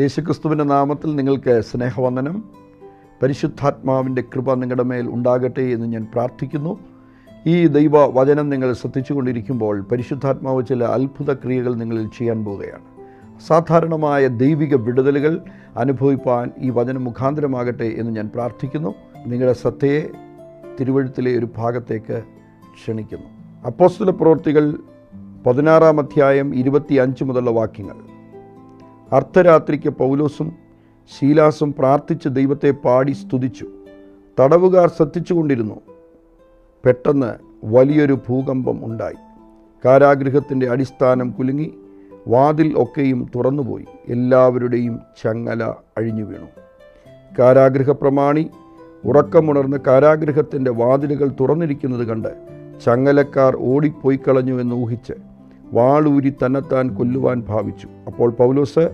യേശുക്രിസ്തുവിന്റെ നാമത്തിൽ നിങ്ങൾക്ക് സ്നേഹവന്ദനം. പരിശുദ്ധാത്മാവിന്റെ കൃപ നിങ്ങളുടെ മേൽ ഉണ്ടാകട്ടെ എന്ന് ഞാൻ പ്രാർത്ഥിക്കുന്നു. ഈ ദൈവ വചനം നിങ്ങൾ ശ്രദ്ധിച്ചുകൊണ്ടിരിക്കുമ്പോൾ പരിശുദ്ധാത്മാവ് ചില അത്ഭുത ക്രിയകൾ നിങ്ങളിൽ ചെയ്യാൻ പോവുകയാണ്. സാധാരണമായ ദൈവിക വിടുതലുകൾ അനുഭവിപ്പാൻ ഈ വചനം മുഖാന്തരമാകട്ടെ എന്ന് ഞാൻ പ്രാർത്ഥിക്കുന്നു. നിങ്ങളുടെ ശ്രദ്ധയെ തിരുവഴുത്തിലെ ഒരു ഭാഗത്തേക്ക് ക്ഷണിക്കുന്നു. അപ്പോസ്തല പ്രവൃത്തികൾ പതിനാറാം അധ്യായം ഇരുപത്തി അഞ്ച് മുതലുള്ള വാക്യങ്ങൾ. അർദ്ധരാത്രിക്ക് പൗലോസും ശീലാസും പ്രാർത്ഥിച്ച് ദൈവത്തെ പാടി സ്തുതിച്ചു. തടവുകാർ ശ്രദ്ധിച്ചുകൊണ്ടിരുന്നു. പെട്ടെന്ന് വലിയൊരു ഭൂകമ്പം ഉണ്ടായി. കാരാഗൃഹത്തിന്റെ അടിസ്ഥാനം കുലുങ്ങി വാതിൽ ഒക്കെയും തുറന്നുപോയി. എല്ലാവരുടെയും ചങ്ങല അഴിഞ്ഞു വീണു. കാരാഗൃഹ പ്രമാണി ഉറക്കമുണർന്ന് കാരാഗൃഹത്തിന്റെ വാതിലുകൾ തുറന്നിരിക്കുന്നത് കണ്ട് ചങ്ങലക്കാർ ഓടിപ്പോയി കളഞ്ഞു എന്ന് ഊഹിച്ച് വാളൂരി തന്നെത്താൻ കൊല്ലുവാൻ ഭാവിച്ചു. അപ്പോൾ പൗലോസ്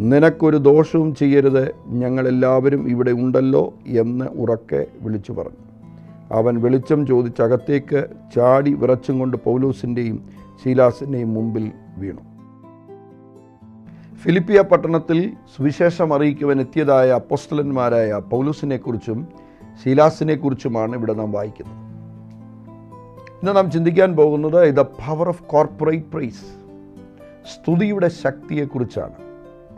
നിനക്കൊരു ദോഷവും ചെയ്യരുത്. ഞങ്ങളെല്ലാവരും ഇവിടെ ഉണ്ടല്ലോ എന്ന് ഉറക്കെ വിളിച്ചു പറഞ്ഞു. അവൻ വെളിച്ചം ചോദിച്ച് അകത്തേക്ക് ചാടി വിറച്ചും കൊണ്ട് പൗലോസിന്റെയും ശീലാസിന്റെയും മുമ്പിൽ വീണു. ഫിലിപ്പിയ പട്ടണത്തിൽ സുവിശേഷം അറിയിക്കുവാൻ എത്തിയതായ അപ്പോസ്റ്റലന്മാരായ പൗലൂസിനെക്കുറിച്ചും ശീലാസിനെക്കുറിച്ചുമാണ് ഇവിടെ നാം വായിക്കുന്നത്. ഇന്ന് നാം ചിന്തിക്കാൻ പോകുന്നത് the power of corporate praise. സ്തുതിയുടെ ശക്തിയെക്കുറിച്ചാണ്.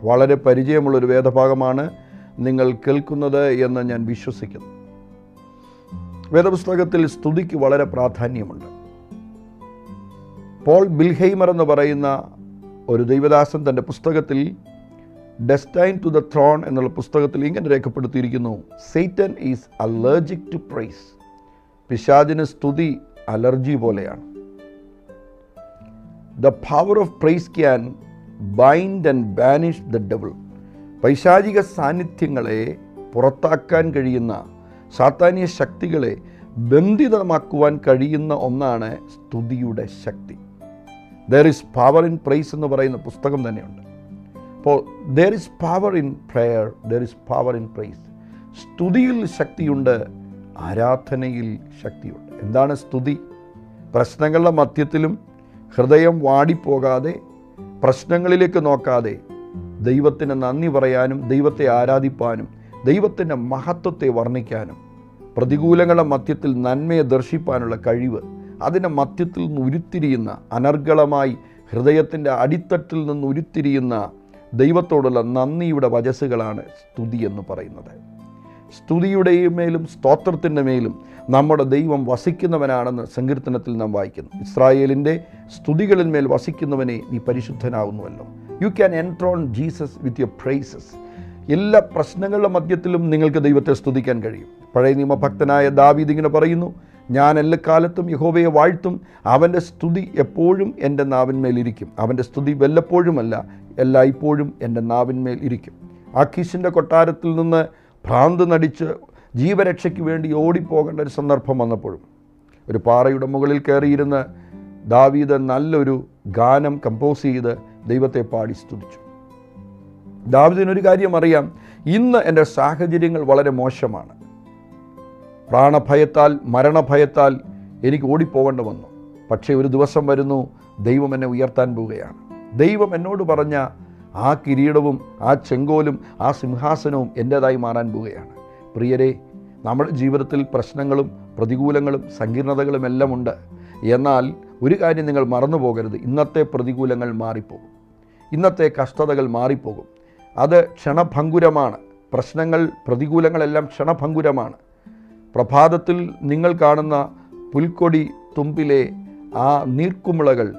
വളരെ പരിചയമുള്ളൊരു വേദഭാഗമാണ് നിങ്ങൾ കേൾക്കുന്നത് എന്ന് ഞാൻ വിശ്വസിക്കുന്നു. വേദപുസ്തകത്തിൽ സ്തുതിക്ക് വളരെ പ്രാധാന്യമുണ്ട്. പോൾ ബിൽഹൈമർ എന്ന് പറയുന്ന ഒരു ദൈവദാസൻ തന്റെ പുസ്തകത്തിൽ ഡെസ്റ്റൈൻ ടു ദ ത്രോൺ എന്നുള്ള പുസ്തകത്തിൽ ഇങ്ങനെ രേഖപ്പെടുത്തിയിരിക്കുന്നു. Satan is allergic to praise പിശാദിന് സ്തുതി അലർജി പോലെയാണ്. The power of praise can bind and banish the devil പൈശാചിക സാന്നിധ്യങ്ങളെ പുറത്താക്കാൻ കഴിയുന്ന സാത്താന്യ ശക്തികളെ ബന്ധിതമാക്കുവാൻ കഴിയുന്ന ഒന്നാണ് സ്തുതിയുടെ ശക്തി. There is power in praise എന്ന് പറയുന്ന പുസ്തകം തന്നെയുണ്ട്. അപ്പോൾ there is power in prayer there is power in praise സ്തുതിയിൽ ശക്തിയുണ്ട് ആരാധനയിൽ ശക്തിയുണ്ട്. എന്താണ് സ്തുതി? പ്രശ്നങ്ങളുടെ മധ്യത്തിലും ഹൃദയം വാടിപ്പോകാതെ പ്രശ്നങ്ങളിലേക്ക് നോക്കാതെ ദൈവത്തിന് നന്ദി പറയാനും ദൈവത്തെ ആരാധിപ്പാനും ദൈവത്തിന്റെ മഹത്വത്തെ വർണിക്കാനും പ്രതികൂലങ്ങളുടെ മധ്യത്തിൽ നന്മയെ ദർശിപ്പാനുള്ള കഴിവ് അതിന്റെ മധ്യത്തിൽ നിന്ന് ഉരുത്തിരിയുന്ന അനർഗളമായി ഹൃദയത്തിന്റെ അടിത്തട്ടിൽ നിന്ന് ഉരുത്തിരിയുന്ന ദൈവത്തോടുള്ള നന്ദിയുടെ വചസ്സുകളാണ് സ്തുതി എന്ന് പറയുന്നത്. സ്തുതിയുടെയും മേലും സ്തോത്രത്തിന്റെ മേലും നമ്മുടെ ദൈവം വസിക്കുന്നവനാണെന്ന് സങ്കീർത്തനത്തിൽ നാം വായിക്കുന്നു. ഇസ്രായേലിന്റെ സ്തുതികളിന്മേൽ വസിക്കുന്നവനെ നീ പരിശുദ്ധനാകുന്നുവല്ലോ. You can enthrone Jesus with your praises എല്ലാ പ്രശ്നങ്ങളുടെ മധ്യത്തിലും നിങ്ങൾക്ക് ദൈവത്തെ സ്തുതിക്കാൻ കഴിയും. പഴയ നിയമഭക്തനായ ദാവീദ് ഇങ്ങനെ പറയുന്നു ഞാൻ എല്ലാ കാലത്തും യഹോവയെ വാഴ്ത്തും അവന്റെ സ്തുതി എപ്പോഴും എന്റെ നാവിന്മേലിരിക്കും അവന്റെ സ്തുതി വല്ലപ്പോഴുമല്ല എല്ലായ്പ്പോഴും എന്റെ നാവിന്മേൽ ഇരിക്കും. ആഖീഷിന്റെ കൊട്ടാരത്തിൽ നിന്ന് ഭ്രാന്ത് നടിച്ച് ജീവരക്ഷയ്ക്ക് വേണ്ടി ഓടിപ്പോകേണ്ട ഒരു സന്ദർഭം വന്നപ്പോഴും ഒരു പാറയുടെ മുകളിൽ കയറിയിരുന്ന് ദാവീദ് നല്ലൊരു ഗാനം കമ്പോസ് ചെയ്ത് ദൈവത്തെ പാടി സ്തുതിച്ചു. ദാവിദിനൊരു കാര്യം അറിയാം. ഇന്ന് എന്റെ സാഹചര്യങ്ങൾ വളരെ മോശമാണ്. പ്രാണഭയത്താൽ മരണഭയത്താൽ എനിക്ക് ഓടിപ്പോകേണ്ട വന്നു. പക്ഷേ ഒരു ദിവസം വരുന്നു ദൈവം എന്നെ ഉയർത്താൻ പോവുകയാണ്. ദൈവം എന്നോട് പറഞ്ഞ ആ കിരീടവും ആ ചെങ്കോലും ആ സിംഹാസനവും എന്റേതായി മാറാൻ പോവുകയാണ്. പ്രിയരെ നമ്മുടെ ജീവിതത്തിൽ പ്രശ്നങ്ങളും പ്രതികൂലങ്ങളും സങ്കീർണതകളും എല്ലാം ഉണ്ട് എന്നാൽ ഒരു കാര്യം നിങ്ങൾ മറന്നു പോകരുത്. ഇന്നത്തെ പ്രതികൂലങ്ങൾ മാറിപ്പോകും. ഇന്നത്തെ കഷ്ടതകൾ മാറിപ്പോകും. അത് ക്ഷണഭങ്കുരമാണ്. പ്രശ്നങ്ങൾ പ്രതികൂലങ്ങളെല്ലാം ക്ഷണഭങ്കുരമാണ്. പ്രഭാതത്തിൽ നിങ്ങൾ കാണുന്ന പുൽക്കൊടി തുമ്പിലെ ആ നീർക്കുമിളകൾ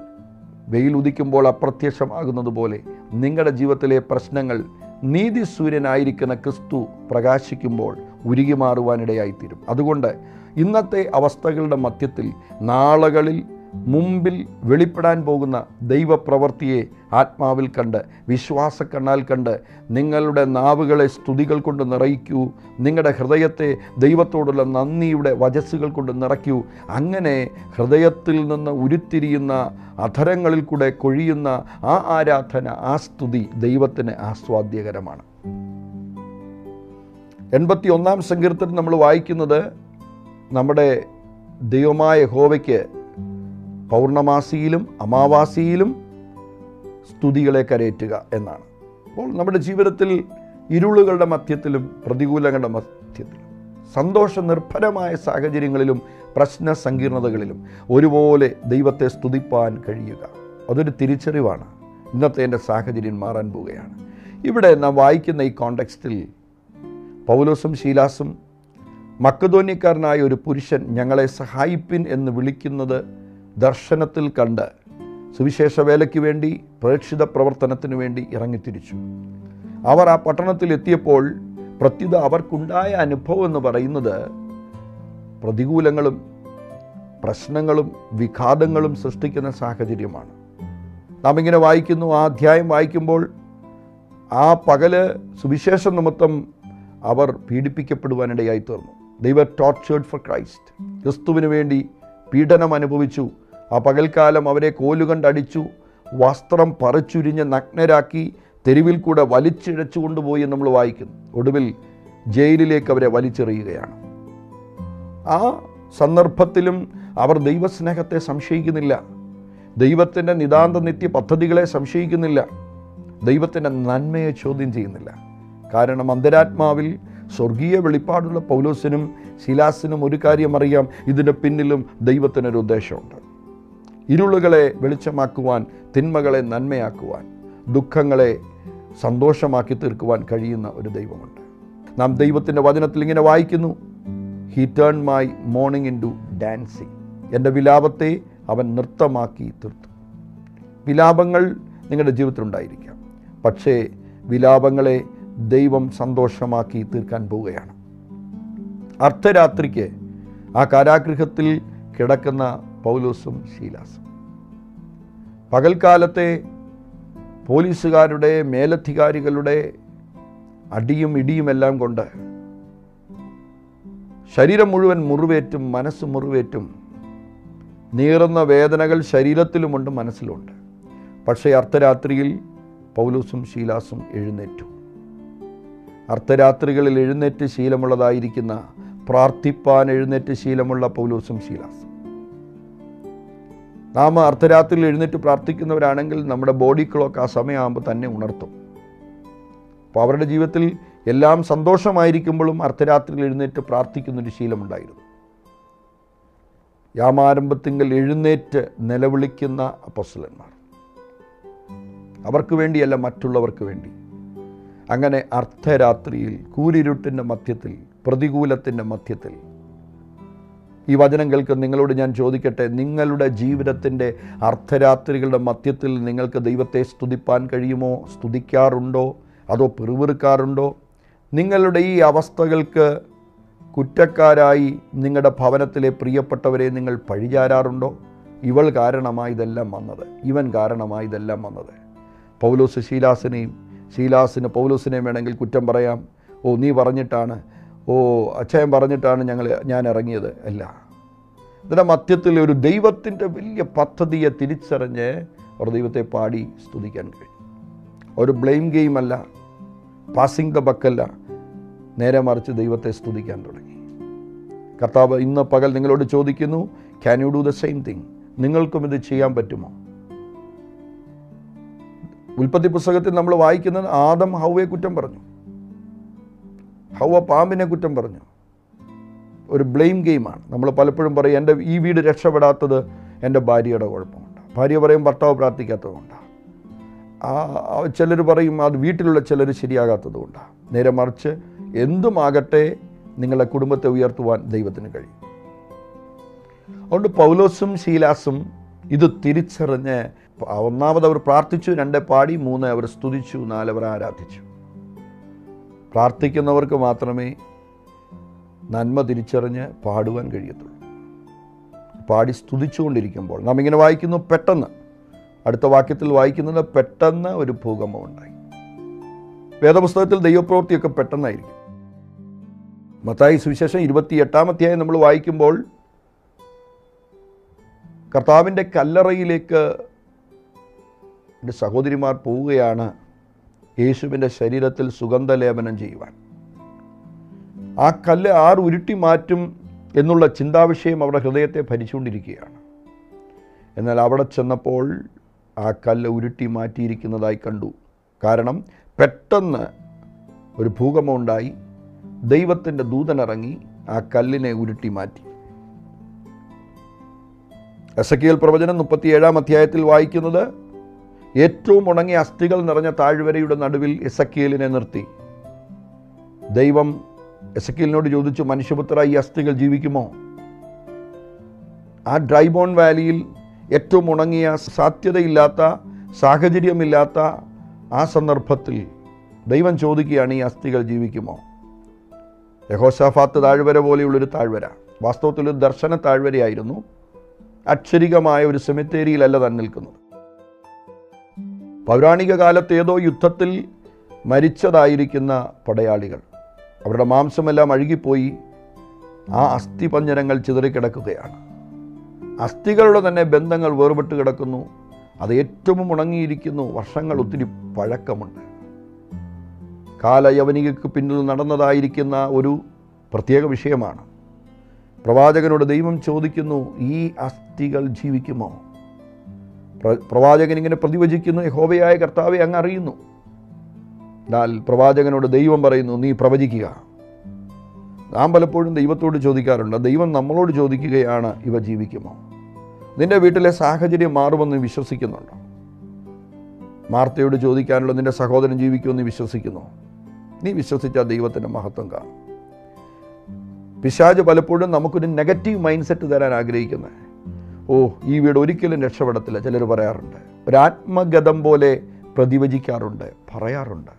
വെയിൽ ഉദിക്കുമ്പോൾ അപ്രത്യക്ഷമാകുന്നത് പോലെ നിങ്ങളുടെ ജീവിതത്തിലെ പ്രശ്നങ്ങൾ നീതിസൂര്യനായിരിക്കുന്ന ക്രിസ്തു പ്രകാശിക്കുമ്പോൾ ഉരുകി മാറുവാനിടയായിത്തീരും അതുകൊണ്ട് ഇന്നത്തെ അവസ്ഥകളുടെ മധ്യത്തിൽ നാളുകളിൽ മുമ്പിൽ വെളിപ്പെടാൻ പോകുന്ന ദൈവപ്രവൃത്തിയെ ആത്മാവിൽ കണ്ട് വിശ്വാസക്കണ്ണാൽ കണ്ട് നിങ്ങളുടെ നാവുകളെ സ്തുതികൾ കൊണ്ട് നിറയിക്കൂ. നിങ്ങളുടെ ഹൃദയത്തെ ദൈവത്തോടുള്ള നന്ദിയുടെ വചസ്സുകൾ കൊണ്ട് നിറയ്ക്കൂ. അങ്ങനെ ഹൃദയത്തിൽ നിന്ന് ഉരുത്തിരിയുന്ന അധരങ്ങളിൽ കൂടെ കൊഴിയുന്ന ആ ആരാധന ആ സ്തുതി ദൈവത്തിന് ആസ്വാദ്യകരമാണ്. എൺപത്തി ഒന്നാം സങ്കീർത്തനം നമ്മൾ വായിക്കുന്നത് നമ്മുടെ ദൈവമായ ഹോവയ്ക്ക് പൗർണമാസിയിലും അമാവാസിയിലും സ്തുതികളെ കരയറ്റുക എന്നാണ്. അപ്പോൾ നമ്മുടെ ജീവിതത്തിൽ ഇരുളുകളുടെ മധ്യത്തിലും പ്രതികൂലങ്ങളുടെ മധ്യത്തിലും സന്തോഷ നിർഭരമായ സാഹചര്യങ്ങളിലും പ്രശ്ന സങ്കീർണതകളിലും ഒരുപോലെ ദൈവത്തെ സ്തുതിപ്പാൻ കഴിയുക. അതൊരു തിരിച്ചറിവാണ്. ഇന്നത്തെ എന്റെ സാഹചര്യം മാറാൻ പോവുകയാണ്. ഇവിടെ നാം വായിക്കുന്ന ഈ കോണ്ടെക്സ്റ്റിൽ പൗലോസും ശീലാസും മക്കധോന്യക്കാരനായ ഒരു പുരുഷൻ ഞങ്ങളെ സഹായിപ്പിൻ എന്ന് വിളിക്കുന്നത് ദർശനത്തിൽ കണ്ട് സുവിശേഷ വേലയ്ക്ക് വേണ്ടി പ്രേക്ഷിത പ്രവർത്തനത്തിനു വേണ്ടി ഇറങ്ങിത്തിരിച്ചു. അവർ ആ പട്ടണത്തിൽ എത്തിയപ്പോൾ പ്രത്യുത അവർക്കുണ്ടായ അനുഭവം എന്ന് പറയുന്നത് പ്രതികൂലങ്ങളും പ്രശ്നങ്ങളും വിഘാതങ്ങളും സൃഷ്ടിക്കുന്ന സാഹചര്യമാണ്. നാം ഇങ്ങനെ വായിക്കുന്നു ആ അധ്യായം വായിക്കുമ്പോൾ ആ പകൽ സുവിശേഷ നിമിത്തം അവർ പീഡിപ്പിക്കപ്പെടുവാനിടയായി തീർന്നു. ദൈവ ടോർച്ചേർഡ് ഫോർ ക്രൈസ്റ്റ് ക്രിസ്തുവിന് വേണ്ടി പീഡനം അനുഭവിച്ചു. ആ പകൽക്കാലം അവരെ കോലുകണ്ടടിച്ചു വസ്ത്രം പറിച്ചുരിഞ്ഞ് നഗ്നരാക്കി തെരുവിൽ കൂടെ വലിച്ചിഴച്ചു കൊണ്ടുപോയി നമ്മൾ വായിക്കുന്നു. ഒടുവിൽ ജയിലിലേക്ക് അവരെ വലിച്ചെറിയുകയാണ്. ആ സന്ദർഭത്തിലും അവർ ദൈവസ്നേഹത്തെ സംശയിക്കുന്നില്ല. ദൈവത്തിന്റെ നിതാന്ത നിത്യ പദ്ധതികളെ സംശയിക്കുന്നില്ല. ദൈവത്തിന്റെ നന്മയെ ചോദ്യം ചെയ്യുന്നില്ല. കാരണം അന്തരാത്മാവിൽ സ്വർഗീയ വെളിപ്പാടുള്ള പൗലോസിനും ശിലാസിനും ഒരു കാര്യം അറിയാം. ഇതിന്റെ പിന്നിലും ദൈവത്തിനൊരു ഉദ്ദേശമുണ്ട്. ഇരുളുകളെ വെളിച്ചമാക്കുവാൻ തിന്മകളെ നന്മയാക്കുവാൻ ദുഃഖങ്ങളെ സന്തോഷമാക്കി തീർക്കുവാൻ കഴിയുന്ന ഒരു ദൈവമുണ്ട്. നാം ദൈവത്തിന്റെ വചനത്തിൽ ഇങ്ങനെ വായിക്കുന്നു. He turn my mourning into dancing എന്റെ വിലാപത്തെ അവൻ നൃത്തമാക്കി തീർത്തു. വിലാപങ്ങൾ നിങ്ങളുടെ ജീവിതത്തിലുണ്ടായിരിക്കാം. പക്ഷേ വിലാപങ്ങളെ ദൈവം സന്തോഷമാക്കി തീർക്കാൻ പോവുകയാണ്. അർദ്ധരാത്രിക്ക് ആ കാരാഗൃഹത്തിൽ കിടക്കുന്ന പൗലോസും ശീലാസും. പകൽക്കാലത്തെ പോലീസുകാരുടെ മേലധികാരികളുടെ അടിയും ഇടിയുമെല്ലാം കൊണ്ട് ശരീരം മുഴുവൻ മുറിവേറ്റും മനസ്സ് മുറിവേറ്റും നീറുന്ന വേദനകൾ ശരീരത്തിലുമുണ്ട് മനസ്സിലുണ്ട് പക്ഷേ അർദ്ധരാത്രിയിൽ പൗലൂസും ശീലാസും എഴുന്നേറ്റു. അർദ്ധരാത്രികളിൽ എഴുന്നേറ്റ് ശീലമുള്ളതായിരിക്കുന്ന പ്രാർത്ഥിപ്പാൻ എഴുന്നേറ്റ് ശീലമുള്ള പൗലൂസും ശീലാസും. നാം അർദ്ധരാത്രിയിൽ എഴുന്നേറ്റ് പ്രാർത്ഥിക്കുന്നവരാണെങ്കിൽ നമ്മുടെ ബോഡി ക്ലോക്ക് ആ സമയമാകുമ്പോൾ തന്നെ ഉണർത്തും. അപ്പോൾ അവരുടെ ജീവിതത്തിൽ എല്ലാം സന്തോഷമായിരിക്കുമ്പോഴും അർദ്ധരാത്രിയിൽ എഴുന്നേറ്റ് പ്രാർത്ഥിക്കുന്നൊരു ശീലമുണ്ടായിരുന്നു. യാമാരംഭത്തിങ്കൽ എഴുന്നേറ്റ് നിലവിളിക്കുന്ന അപ്പസ്ലന്മാർ അവർക്ക് വേണ്ടിയല്ല മറ്റുള്ളവർക്ക് വേണ്ടി. അങ്ങനെ അർദ്ധരാത്രിയിൽ കൂരിരുട്ടിന്റെ മധ്യത്തിൽ പ്രതികൂലത്തിന്റെ മധ്യത്തിൽ ഈ വചനം കേൾക്കുന്ന നിങ്ങളോട് ഞാൻ ചോദിക്കട്ടെ നിങ്ങളുടെ ജീവിതത്തിന്റെ അർദ്ധരാത്രികളുടെ മധ്യത്തിൽ നിങ്ങൾക്ക് ദൈവത്തെ സ്തുതിപ്പാൻ കഴിയുമോ? സ്തുതിക്കാറുണ്ടോ? അതോ പിറുവിറുക്കാറുണ്ടോ നിങ്ങളുടെ ഈ അവസ്ഥകൾക്ക് കുറ്റക്കാരായി നിങ്ങളുടെ ഭവനത്തിലെ പ്രിയപ്പെട്ടവരെ നിങ്ങൾ പഴിചാരാറുണ്ടോ? ഇവൾ കാരണമായി ഇതെല്ലാം വന്നത് ഇവൻ കാരണമായി ഇതെല്ലാം വന്നത്. പൗലോസ് ശീലാസിനെയും ശീലാസിന് പൗലോസിനെയും വേണമെങ്കിൽ കുറ്റം പറയാം. ഓ നീ പറഞ്ഞിട്ടാണ് ഓ അച്ഛൻ പറഞ്ഞിട്ടാണ് ഞങ്ങൾ ഞാൻ ഇറങ്ങിയത്. അല്ല. ഇതിന്റെ മധ്യത്തിൽ ഒരു ദൈവത്തിന്റെ വലിയ പദ്ധതിയെ തിരിച്ചറിഞ്ഞ് അവർ ദൈവത്തെ പാടി സ്തുതിക്കാൻ കഴിഞ്ഞു. ഒരു ബ്ലെയിം ഗെയിം അല്ല പാസിംഗ് ദ ബക്കല്ല നേരെ മറിച്ച് ദൈവത്തെ സ്തുതിക്കാൻ തുടങ്ങി. കർത്താവ് ഇന്ന് പകൽ നിങ്ങളോട് ചോദിക്കുന്നു can you do the same thing നിങ്ങൾക്കും ഇത് ചെയ്യാൻ പറ്റുമോ? ഉൽപ്പത്തി പുസ്തകത്തിൽ നമ്മൾ വായിക്കുന്നത് ആദം ഹൗവയെ കുറ്റം പറഞ്ഞു. ഹൗവ പാമ്പിനെ കുറ്റം പറഞ്ഞു. ഒരു ബ്ലെയിം ഗെയിമാണ്. നമ്മൾ പലപ്പോഴും പറയും എന്റെ ഈ വീട് രക്ഷപ്പെടാത്തത് എന്റെ ഭാര്യയുടെ കുഴപ്പമുണ്ട്. ഭാര്യ പറയും ഭർത്താവ് പ്രാർത്ഥിക്കാത്തതുകൊണ്ടാണ് ആ ചിലർ പറയും അത് വീട്ടിലുള്ള ചിലർ ശരിയാകാത്തത് കൊണ്ടാണ് നേരെ മറിച്ച് എന്തുമാകട്ടെ നിങ്ങളെ കുടുംബത്തെ ഉയർത്തുവാൻ ദൈവത്തിന് കഴിയും. അതുകൊണ്ട് പൗലോസും ശീലാസും ഇത് തിരിച്ചറിഞ്ഞ് ഒന്നാമത് അവർ പ്രാർത്ഥിച്ചു രണ്ടേ പാടി മൂന്ന് അവർ സ്തുതിച്ചു നാല് അവർ ആരാധിച്ചു. പ്രാർത്ഥിക്കുന്നവർക്ക് മാത്രമേ നന്മ തിരിച്ചറിഞ്ഞ് പാടുവാൻ കഴിയത്തുള്ളൂ. പാടി സ്തുതിച്ചുകൊണ്ടിരിക്കുമ്പോൾ നാം ഇങ്ങനെ വായിക്കുന്നു പെട്ടെന്ന്. അടുത്ത വാക്യത്തിൽ വായിക്കുന്നത് പെട്ടെന്ന് ഒരു ഭൂകമ്പം ഉണ്ടായി. വേദപുസ്തകത്തിൽ ദൈവപ്രവൃത്തിയൊക്കെ പെട്ടെന്നായിരിക്കും. മത്തായി സുവിശേഷം ഇരുപത്തി എട്ടാമധ്യായം നമ്മൾ വായിക്കുമ്പോൾ കർത്താവിന്റെ കല്ലറയിലേക്ക് എന്റെ സഹോദരിമാർ പോവുകയാണ്. യേശുവിന്റെ ശരീരത്തിൽ സുഗന്ധലേപനം ചെയ്യുവാൻ. ആ കല്ല് ആർ ഉരുട്ടി മാറ്റും എന്നുള്ള ചിന്താവിഷയം അവരുടെ ഹൃദയത്തെ ഭരിച്ചുകൊണ്ടിരിക്കുകയാണ്. എന്നാൽ അവിടെ ചെന്നപ്പോൾ ആ കല്ല് ഉരുട്ടി മാറ്റിയിരിക്കുന്നതായി കണ്ടു. കാരണം പെട്ടെന്ന് ഒരു ഭൂകമ്പമുണ്ടായി ദൈവത്തിന്റെ ദൂതനിറങ്ങി ആ കല്ലിനെ ഉരുട്ടി മാറ്റി. എസ് പ്രവചനം മുപ്പത്തിയേഴാം അധ്യായത്തിൽ വായിക്കുന്നത് ഏറ്റവും ഉണങ്ങിയ അസ്ഥികൾ നിറഞ്ഞ താഴ്വരയുടെ നടുവിൽ എസക്കിയലിനെ നിർത്തി. ദൈവം എസക്കിയലിനോട് ചോദിച്ചു മനുഷ്യപുത്ര ഈ അസ്ഥികൾ ജീവിക്കുമോ? ആ ഡ്രൈബോൺ വാലിയിൽ ഏറ്റവും ഉണങ്ങിയ സാധ്യതയില്ലാത്ത സാഹചര്യമില്ലാത്ത ആ സന്ദർഭത്തിൽ ദൈവം ചോദിക്കുകയാണ് ഈ അസ്ഥികൾ ജീവിക്കുമോ? യഹോസാഫാത്ത് താഴ്വര പോലെയുള്ളൊരു താഴ്വര. വാസ്തവത്തിൽ ഒരു ദർശന താഴ്വരയായിരുന്നു. അക്ഷരികമായ ഒരു സെമിത്തേരിയിലല്ല താൻ നിൽക്കുന്നത് പൗരാണിക കാലത്ത് ഏതോ യുദ്ധത്തിൽ മരിച്ചതായിരിക്കുന്ന പടയാളികൾ. അവരുടെ മാംസമെല്ലാം അഴുകിപ്പോയി. ആ അസ്ഥി അസ്ഥിപഞ്ജരങ്ങൾ ചിതറിക്കിടക്കുകയാണ് അസ്ഥികളുടെ തന്നെ ബന്ധങ്ങൾ വേർപെട്ട് കിടക്കുന്നു. അത് ഏറ്റവും ഉണങ്ങിയിരിക്കുന്നു. വർഷങ്ങൾ ഒത്തിരി പഴക്കമുണ്ട്. കാലയവനികയ്ക്ക് പിന്നിൽ നടന്നതായിരിക്കുന്ന ഒരു പ്രത്യേക വിഷയമാണ്. പ്രവാചകനോട് ദൈവം ചോദിക്കുന്നു ഈ അസ്ഥികൾ ജീവിക്കുമോ? പ്രവാചകൻ ഇങ്ങനെ പ്രതിവചിക്കുന്നു യഹോവയായ കർത്താവെ അങ്ങ് അറിയുന്നു. എന്നാൽ പ്രവാചകനോട് ദൈവം പറയുന്നു നീ പ്രവചിക്കുക. നാം പലപ്പോഴും ദൈവത്തോട് ചോദിക്കാറുണ്ട് ദൈവം നമ്മളോട് ചോദിക്കുകയാണ് ഇവ ജീവിക്കുമോ? നിന്റെ വീട്ടിലെ സാഹചര്യം മാറുമെന്ന് വിശ്വസിക്കുന്നുണ്ടോ? മാർത്തയോട് ചോദിക്കാനുള്ള നിന്റെ സഹോദരൻ ജീവിക്കുമെന്ന് വിശ്വസിക്കുന്നു? നീ വിശ്വസിച്ച ദൈവത്തിന്റെ മഹത്വം കാണും. പിശാജ് പലപ്പോഴും നമുക്കൊരു നെഗറ്റീവ് മൈൻഡ് സെറ്റ് തരാൻ ആഗ്രഹിക്കുന്നത്. ഓ ഈ വീട് ഒരിക്കലും രക്ഷപ്പെടത്തില്ല ചിലർ പറയാറുണ്ട്. ഒരു ആത്മഗതം പോലെ പ്രതിവചിക്കാറുണ്ട് പറയാറുണ്ട്.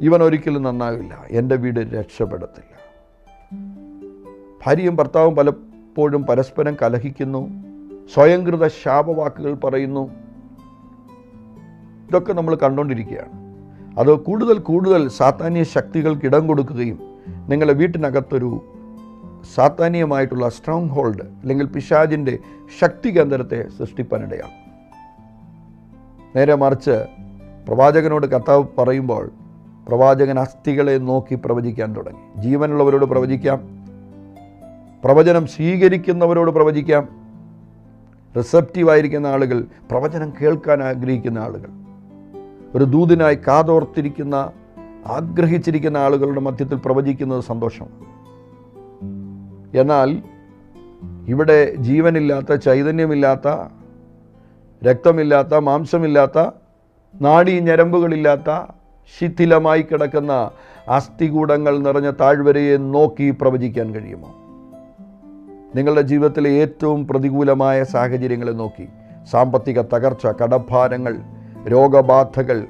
ഇവൻ ഒരിക്കലും നന്നാവില്ല എന്റെ വീട് രക്ഷപ്പെടത്തില്ല. ഭാര്യയും ഭർത്താവും പലപ്പോഴും പരസ്പരം കലഹിക്കുന്നു സ്വയംകൃത ശാപവാക്കുകൾ പറയുന്നു. ഇതൊക്കെ നമ്മൾ കണ്ടുകൊണ്ടിരിക്കുകയാണ് അത് കൂടുതൽ കൂടുതൽ സാത്താന്യ ശക്തികൾക്ക് ഇടം കൊടുക്കുകയും നിങ്ങളുടെ വീട്ടിനകത്തൊരു സാത്താനീയമായിട്ടുള്ള സ്ട്രോങ് ഹോൾഡ് അല്ലെങ്കിൽ പിശാജിന്റെ ശക്തി കേന്ദ്രത്തെ സൃഷ്ടിപ്പാനിടയാണ് നേരെ മറിച്ച് പ്രവാചകനോട് കർത്താവ് പറയുമ്പോൾ പ്രവാചകൻ അസ്ഥികളെ നോക്കി പ്രവചിക്കാൻ തുടങ്ങി. ജീവനുള്ളവരോട് പ്രവചിക്കാം. പ്രവചനം സ്വീകരിക്കുന്നവരോട് പ്രവചിക്കാം. റിസപ്റ്റീവായിരിക്കുന്ന ആളുകൾ പ്രവചനം കേൾക്കാൻ ആഗ്രഹിക്കുന്ന ആളുകൾ. ഒരു ദൂതിനായി കാതോർത്തിരിക്കുന്ന ആഗ്രഹിച്ചിരിക്കുന്ന ആളുകളുടെ മധ്യത്തിൽ പ്രവചിക്കുന്നത് സന്തോഷം എന്നാൽ ഇവിടെ ജീവനില്ലാത്ത ചൈതന്യമില്ലാത്ത രക്തമില്ലാത്ത മാംസമില്ലാത്ത നാഡീ ഞരമ്പുകളില്ലാത്ത ശിഥിലമായി കിടക്കുന്ന അസ്ഥികൂടങ്ങൾ നിറഞ്ഞ താഴ്വരയെ നോക്കി പ്രവചിക്കാൻ കഴിയുമോ? നിങ്ങളുടെ ജീവിതത്തിലെ ഏറ്റവും പ്രതികൂലമായ സാഹചര്യങ്ങളെ നോക്കി. സാമ്പത്തിക തകർച്ച കടഭാരങ്ങൾ രോഗബാധകൾ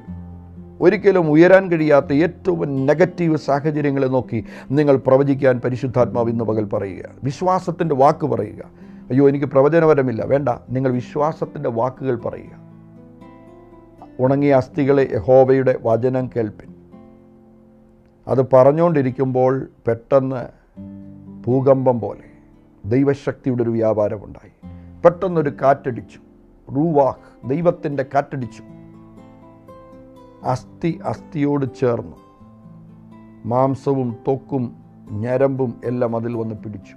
ഒരിക്കലും ഉയരാൻ കഴിയാത്ത ഏറ്റവും നെഗറ്റീവ് സാഹചര്യങ്ങളെ നോക്കി നിങ്ങൾ പ്രവചിക്കാൻ പരിശുദ്ധാത്മാവ് ഇന്ന് പകൽ പറയുക. വിശ്വാസത്തിന്റെ വാക്ക് പറയുക. അയ്യോ എനിക്ക് പ്രവചനപരമില്ല. വേണ്ട. നിങ്ങൾ വിശ്വാസത്തിന്റെ വാക്കുകൾ പറയുക. ഉണങ്ങിയ അസ്ഥികളെ യഹോവയുടെ വചനം കേൾപ്പിൻ. അത് പറഞ്ഞുകൊണ്ടിരിക്കുമ്പോൾ പെട്ടെന്ന് ഭൂകമ്പം പോലെ ദൈവശക്തിയുടെ ഒരു വ്യാപാരമുണ്ടായി. പെട്ടെന്നൊരു കാറ്റടിച്ചു. റൂവാഹ് ദൈവത്തിന്റെ കാറ്റടിച്ചു. അസ്ഥി അസ്ഥിയോട് ചേർന്നു. മാംസവും തൊക്കും ഞരമ്പും എല്ലാം അതിൽ വന്ന് പിടിച്ചു.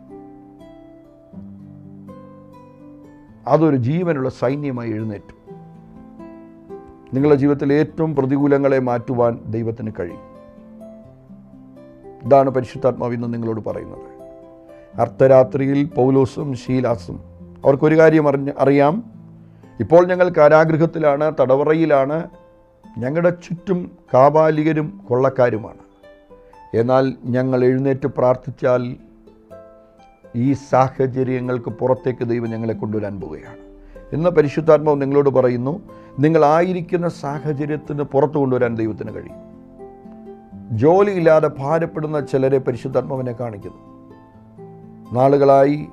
അതൊരു ജീവനുള്ള സൈന്യമായി എഴുന്നേറ്റു. നിങ്ങളുടെ ജീവിതത്തിൽ ഏറ്റവും പ്രതികൂലങ്ങളെ മാറ്റുവാൻ ദൈവത്തിന് കഴിയും. ഇതാണ് പരിശുദ്ധാത്മാവ് ഇന്ന് നിങ്ങളോട് പറയുന്നത്. അർദ്ധരാത്രിയിൽ പൗലോസും ശീലാസും. അവർക്കൊരു കാര്യം അറിഞ്ഞ് അറിയാം. ഇപ്പോൾ ഞങ്ങൾ കാരാഗ്രഹത്തിലാണ് തടവറയിലാണ് ഞങ്ങളുടെ ചുറ്റും കാപാലികരും കൊള്ളക്കാരുമാണ്. എന്നാൽ ഞങ്ങൾ എഴുന്നേറ്റ് പ്രാർത്ഥിച്ചാൽ ഈ സാഹചര്യങ്ങൾക്ക് പുറത്തേക്ക് ദൈവം ഞങ്ങളെ കൊണ്ടുവരാൻ പോവുകയാണ്. ഇന്ന് പരിശുദ്ധാത്മാവ് നിങ്ങളോട് പറയുന്നു നിങ്ങളായിരിക്കുന്ന സാഹചര്യത്തിന് പുറത്തു കൊണ്ടുവരാൻ ദൈവത്തിന് കഴിയും. ജോലിയില്ലാതെ ഭാരപ്പെടുന്ന ചിലരെ പരിശുദ്ധാത്മാവിനെ കാണിക്കുന്നു. നാളുകളായി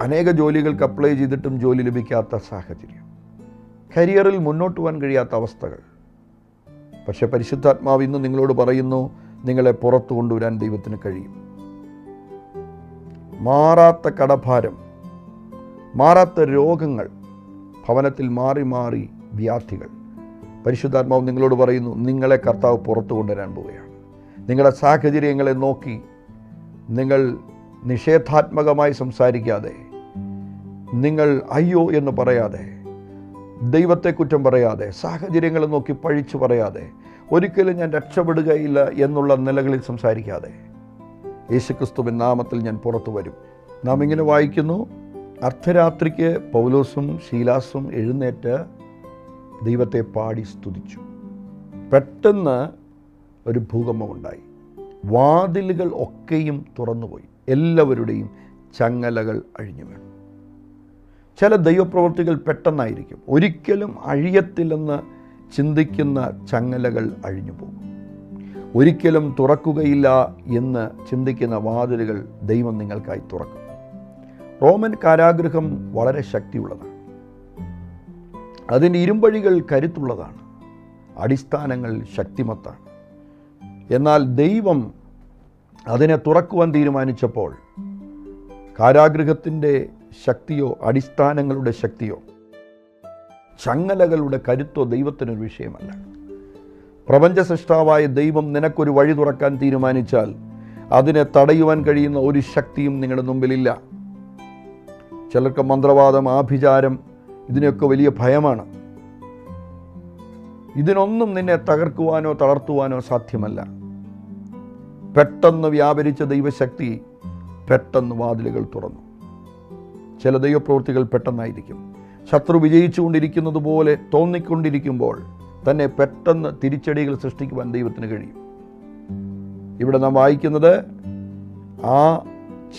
അനേക ജോലികൾക്ക് അപ്ലൈ ചെയ്തിട്ടും ജോലി ലഭിക്കാത്ത സാഹചര്യം. കരിയറിൽ മുന്നോട്ട് പോകാൻ കഴിയാത്ത അവസ്ഥകൾ. പക്ഷെ പരിശുദ്ധാത്മാവ് ഇന്ന് നിങ്ങളോട് പറയുന്നു നിങ്ങളെ പുറത്തു കൊണ്ടുവരാൻ ദൈവത്തിന് കഴിയും. മാറാത്ത കടഭാരം മാറാത്ത രോഗങ്ങൾ ഭവനത്തിൽ മാറി മാറി വ്യാധികൾ. പരിശുദ്ധാത്മാവ് നിങ്ങളോട് പറയുന്നു നിങ്ങളെ കർത്താവ് പുറത്തു കൊണ്ടുവരാൻ പോവുകയാണ്. നിങ്ങളുടെ സാഹചര്യങ്ങളെ നോക്കി നിങ്ങൾ നിഷേധാത്മകമായി സംസാരിക്കാതെ നിങ്ങൾ അയ്യോ എന്ന് പറയാതെ ദൈവത്തെ കുറ്റം പറയാതെ സാഹചര്യങ്ങളെ നോക്കി പഴിച്ചു പറയാതെ ഒരിക്കലും ഞാൻ രക്ഷപ്പെടുകയില്ല എന്നുള്ള നിലകളിൽ സംസാരിക്കാതെ. യേശുക്രിസ്തുവിൻ നാമത്തിൽ ഞാൻ പുറത്തു വരും. നാം ഇങ്ങനെ വായിക്കുന്നു അർദ്ധരാത്രിക്ക് പൗലോസും ശീലാസും എഴുന്നേറ്റ് ദൈവത്തെ പാടി സ്തുതിച്ചു. പെട്ടെന്ന് ഒരു ഭൂകമ്പമുണ്ടായി. വാതിലുകൾ ഒക്കെയും തുറന്നുപോയി. എല്ലാവരുടെയും ചങ്ങലകൾ അഴിഞ്ഞു വീണു ചില ദൈവപ്രവൃത്തികൾ പെട്ടെന്നായിരിക്കും. ഒരിക്കലും അഴിയത്തില്ലെന്ന് ചിന്തിക്കുന്ന ചങ്ങലകൾ അഴിഞ്ഞു പോകും. ഒരിക്കലും തുറക്കുകയില്ല എന്ന് ചിന്തിക്കുന്ന വാതിലുകൾ ദൈവം നിങ്ങൾക്കായി തുറക്കും. റോമൻ കാരാഗ്രഹം വളരെ ശക്തിയുള്ളതാണ്. അതിന്റെ ഇരുമ്പഴികൾ കരുത്തുള്ളതാണ്. അടിസ്ഥാനങ്ങൾ ശക്തിമത്താണ്. എന്നാൽ ദൈവം അതിനെ തുറക്കുവാൻ തീരുമാനിച്ചപ്പോൾ കാരാഗൃഹത്തിന്റെ ശക്തിയോ അടിസ്ഥാനങ്ങളുടെ ശക്തിയോ ചങ്ങലകളുടെ കരുത്തോ ദൈവത്തിനൊരു വിഷയമല്ല. പ്രപഞ്ച സൃഷ്ടാവായ ദൈവം നിനക്കൊരു വഴി തുറക്കാൻ തീരുമാനിച്ചാൽ അതിനെ തടയുവാൻ കഴിയുന്ന ഒരു ശക്തിയും നിങ്ങളുടെ മുമ്പിലില്ല. ചിലർക്ക് മന്ത്രവാദം ആഭിചാരം ഇതിനൊക്കെ വലിയ ഭയമാണ്. ഇതിനൊന്നും നിന്നെ തകർക്കുവാനോ തളർത്തുവാനോ സാധ്യമല്ല. പെട്ടെന്ന് വ്യാപരിച്ച ദൈവശക്തി പെട്ടെന്ന് വാതിലുകൾ തുറന്നു. ചില ദൈവപ്രവൃത്തികൾ പെട്ടെന്നായിരിക്കും. ശത്രു വിജയിച്ചുകൊണ്ടിരിക്കുന്നത് പോലെ തോന്നിക്കൊണ്ടിരിക്കുമ്പോൾ തന്നെ പെട്ടെന്ന് തിരിച്ചടികൾ സൃഷ്ടിക്കുവാൻ ദൈവത്തിന് കഴിയും. ഇവിടെ നാം വായിക്കുന്നത് ആ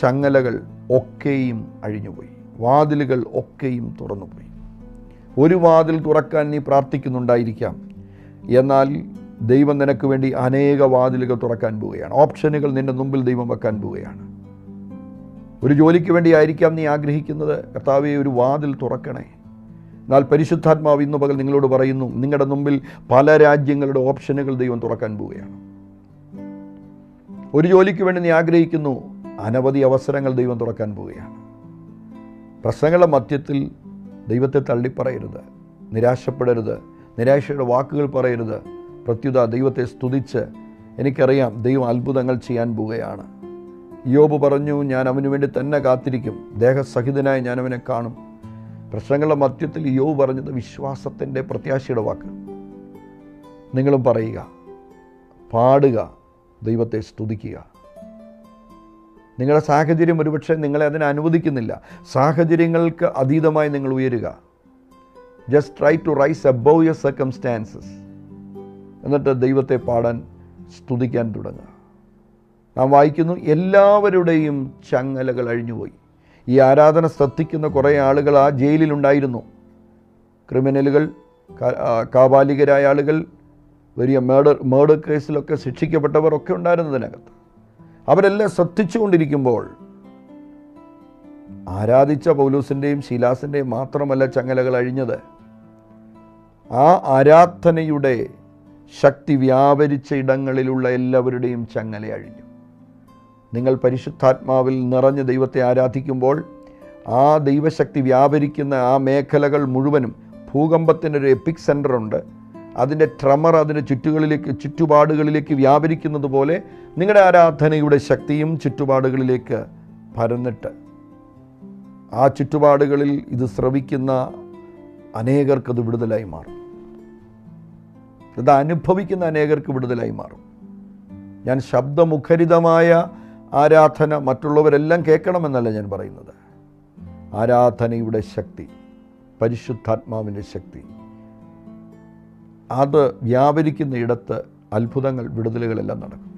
ചങ്ങലകൾ ഒക്കെയും അഴിഞ്ഞുപോയി. വാതിലുകൾ ഒക്കെയും തുറന്നുപോയി. ഒരു വാതിൽ തുറക്കാൻ നീ പ്രാർത്ഥിക്കുന്നുണ്ടായിരിക്കാം. എന്നാൽ ദൈവം നിനക്ക് വേണ്ടി അനേക വാതിലുകൾ തുറക്കാൻ പോവുകയാണ്. ഓപ്ഷനുകൾ നിന്റെ മുമ്പിൽ ദൈവം വെക്കാൻ പോവുകയാണ്. ഒരു ജോലിക്ക് വേണ്ടി ആയിരിക്കാം നീ ആഗ്രഹിക്കുന്നത്. കർത്താവെ ഒരു വാതിൽ തുറക്കണേ. എന്നാൽ പരിശുദ്ധാത്മാവ് ഇന്ന് പകൽ നിങ്ങളോട് പറയുന്നു നിങ്ങളുടെ മുമ്പിൽ പല രാജ്യങ്ങളുടെ ഓപ്ഷനുകൾ ദൈവം തുറക്കാൻ പോവുകയാണ്. ഒരു ജോലിക്ക് വേണ്ടി നീ ആഗ്രഹിക്കുന്നു അനവധി അവസരങ്ങൾ ദൈവം തുറക്കാൻ പോവുകയാണ്. പ്രശ്നങ്ങളുടെ മധ്യത്തിൽ ദൈവത്തെ തള്ളിപ്പറയരുത് നിരാശപ്പെടരുത് നിരാശയുടെ വാക്കുകൾ പറയരുത്. പ്രത്യുത ദൈവത്തെ സ്തുതിച്ച് എനിക്കറിയാം ദൈവം അത്ഭുതങ്ങൾ ചെയ്യാൻ പോവുകയാണ്. യോബ് പറഞ്ഞു ഞാൻ അവന് വേണ്ടി തന്നെ കാത്തിരിക്കും. ദേഹസഹിതനായി ഞാൻ അവനെ കാണും. പ്രശ്നങ്ങളുടെ മധ്യത്തിൽ യോബ് പറഞ്ഞത് വിശ്വാസത്തിന്റെ പ്രത്യാശയുടെ വാക്ക് നിങ്ങളും പറയുക പാടുക ദൈവത്തെ സ്തുതിക്കുക. നിങ്ങളുടെ സാഹചര്യം ഒരുപക്ഷെ നിങ്ങളെ അതിനെ അനുവദിക്കുന്നില്ല. സാഹചര്യങ്ങൾക്ക് അതീതമായി നിങ്ങൾ ഉയരുക. Just try to rise above your circumstances എന്നിട്ട് ദൈവത്തെ പാടാൻ സ്തുതിക്കാൻ തുടങ്ങുക. നാം വായിക്കുന്നു എല്ലാവരുടെയും ചങ്ങലകൾ അഴിഞ്ഞുപോയി. ഈ ആരാധന ശ്രദ്ധിക്കുന്ന കുറേ ആളുകൾ ആ ജയിലിലുണ്ടായിരുന്നു. ക്രിമിനലുകൾ കാബാലികരായ ആളുകൾ വലിയ മേഡർ മേഡർ കേസിലൊക്കെ ശിക്ഷിക്കപ്പെട്ടവർ ഒക്കെ ഉണ്ടായിരുന്നതിനകത്ത് അവരെല്ലാം ശ്രദ്ധിച്ചുകൊണ്ടിരിക്കുമ്പോൾ ആരാധിച്ച പൗലൂസിന്റെയും ശീലാസിന്റെയും മാത്രമല്ല ചങ്ങലകൾ അഴിഞ്ഞത്. ആ ആരാധനയുടെ ശക്തി വ്യാപരിച്ച ഇടങ്ങളിലുള്ള എല്ലാവരുടെയും ചങ്ങല അഴിഞ്ഞു. നിങ്ങൾ പരിശുദ്ധാത്മാവിൽ നിറഞ്ഞ് ദൈവത്തെ ആരാധിക്കുമ്പോൾ ആ ദൈവശക്തി വ്യാപരിക്കുന്ന ആ മേഖലകൾ മുഴുവനും ഭൂകമ്പത്തിനൊരു എപ്പിക് സെന്ററുണ്ട് അതിന്റെ ട്രമർ അതിന്റെ ചുറ്റുകളിലേക്ക് ചുറ്റുപാടുകളിലേക്ക് വ്യാപരിക്കുന്നത് പോലെ നിങ്ങളുടെ ആരാധനയുടെ ശക്തിയും ചുറ്റുപാടുകളിലേക്ക് പരന്നിട്ട്. ആ ചുറ്റുപാടുകളിൽ ഇത് ശ്രവിക്കുന്ന അനേകർക്കത് വിടുതലായി മാറും. ഇത് അനുഭവിക്കുന്ന അനേകർക്ക് വിടുതലായി മാറും. ഞാൻ ശബ്ദമുഖരിതമായ ആരാധന മറ്റുള്ളവരെല്ലാം കേൾക്കണമെന്നല്ല ഞാൻ പറയുന്നത്. ആരാധനയുടെ ശക്തി പരിശുദ്ധാത്മാവിന്റെ ശക്തി. അത് വ്യാപരിക്കുന്ന ഇടത്ത് അത്ഭുതങ്ങൾ വിടുതലുകളെല്ലാം നടക്കും.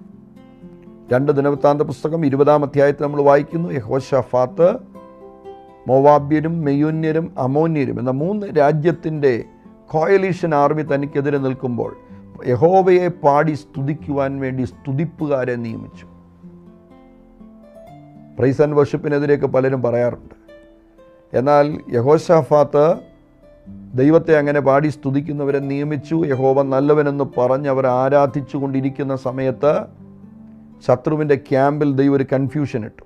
രണ്ട് ദിനവൃത്താന്ത പുസ്തകം ഇരുപതാം അധ്യായത്തിൽ നമ്മൾ വായിക്കുന്നു. യഹോഷഫാത്ത് മൊവാബ്യരും മെയ്യുന്യരും അമോന്യരും എന്ന മൂന്ന് രാജ്യത്തിന്റെ കോയലീഷൻ ആർമി തനിക്കെതിരെ നിൽക്കുമ്പോൾ യഹോവയെ പാടി സ്തുതിക്കുവാൻ വേണ്ടി സ്തുതിപ്പുകാരെ നിയമിച്ചു. പ്രൈസ് ആൻഡ് വർഷിപ്പിനെതിരെയൊക്കെ പലരും പറയാറുണ്ട്. എന്നാൽ യഹോഷാഫാത്ത് ദൈവത്തെ അങ്ങനെ പാടി സ്തുതിക്കുന്നവരെ നിയമിച്ചു യഹോവ നല്ലവനെന്ന് പറഞ്ഞ് അവർ ആരാധിച്ചു കൊണ്ടിരിക്കുന്ന സമയത്ത് ശത്രുവിന്റെ ക്യാമ്പിൽ ദൈവം ഒരു കൺഫ്യൂഷൻ ഇട്ടു.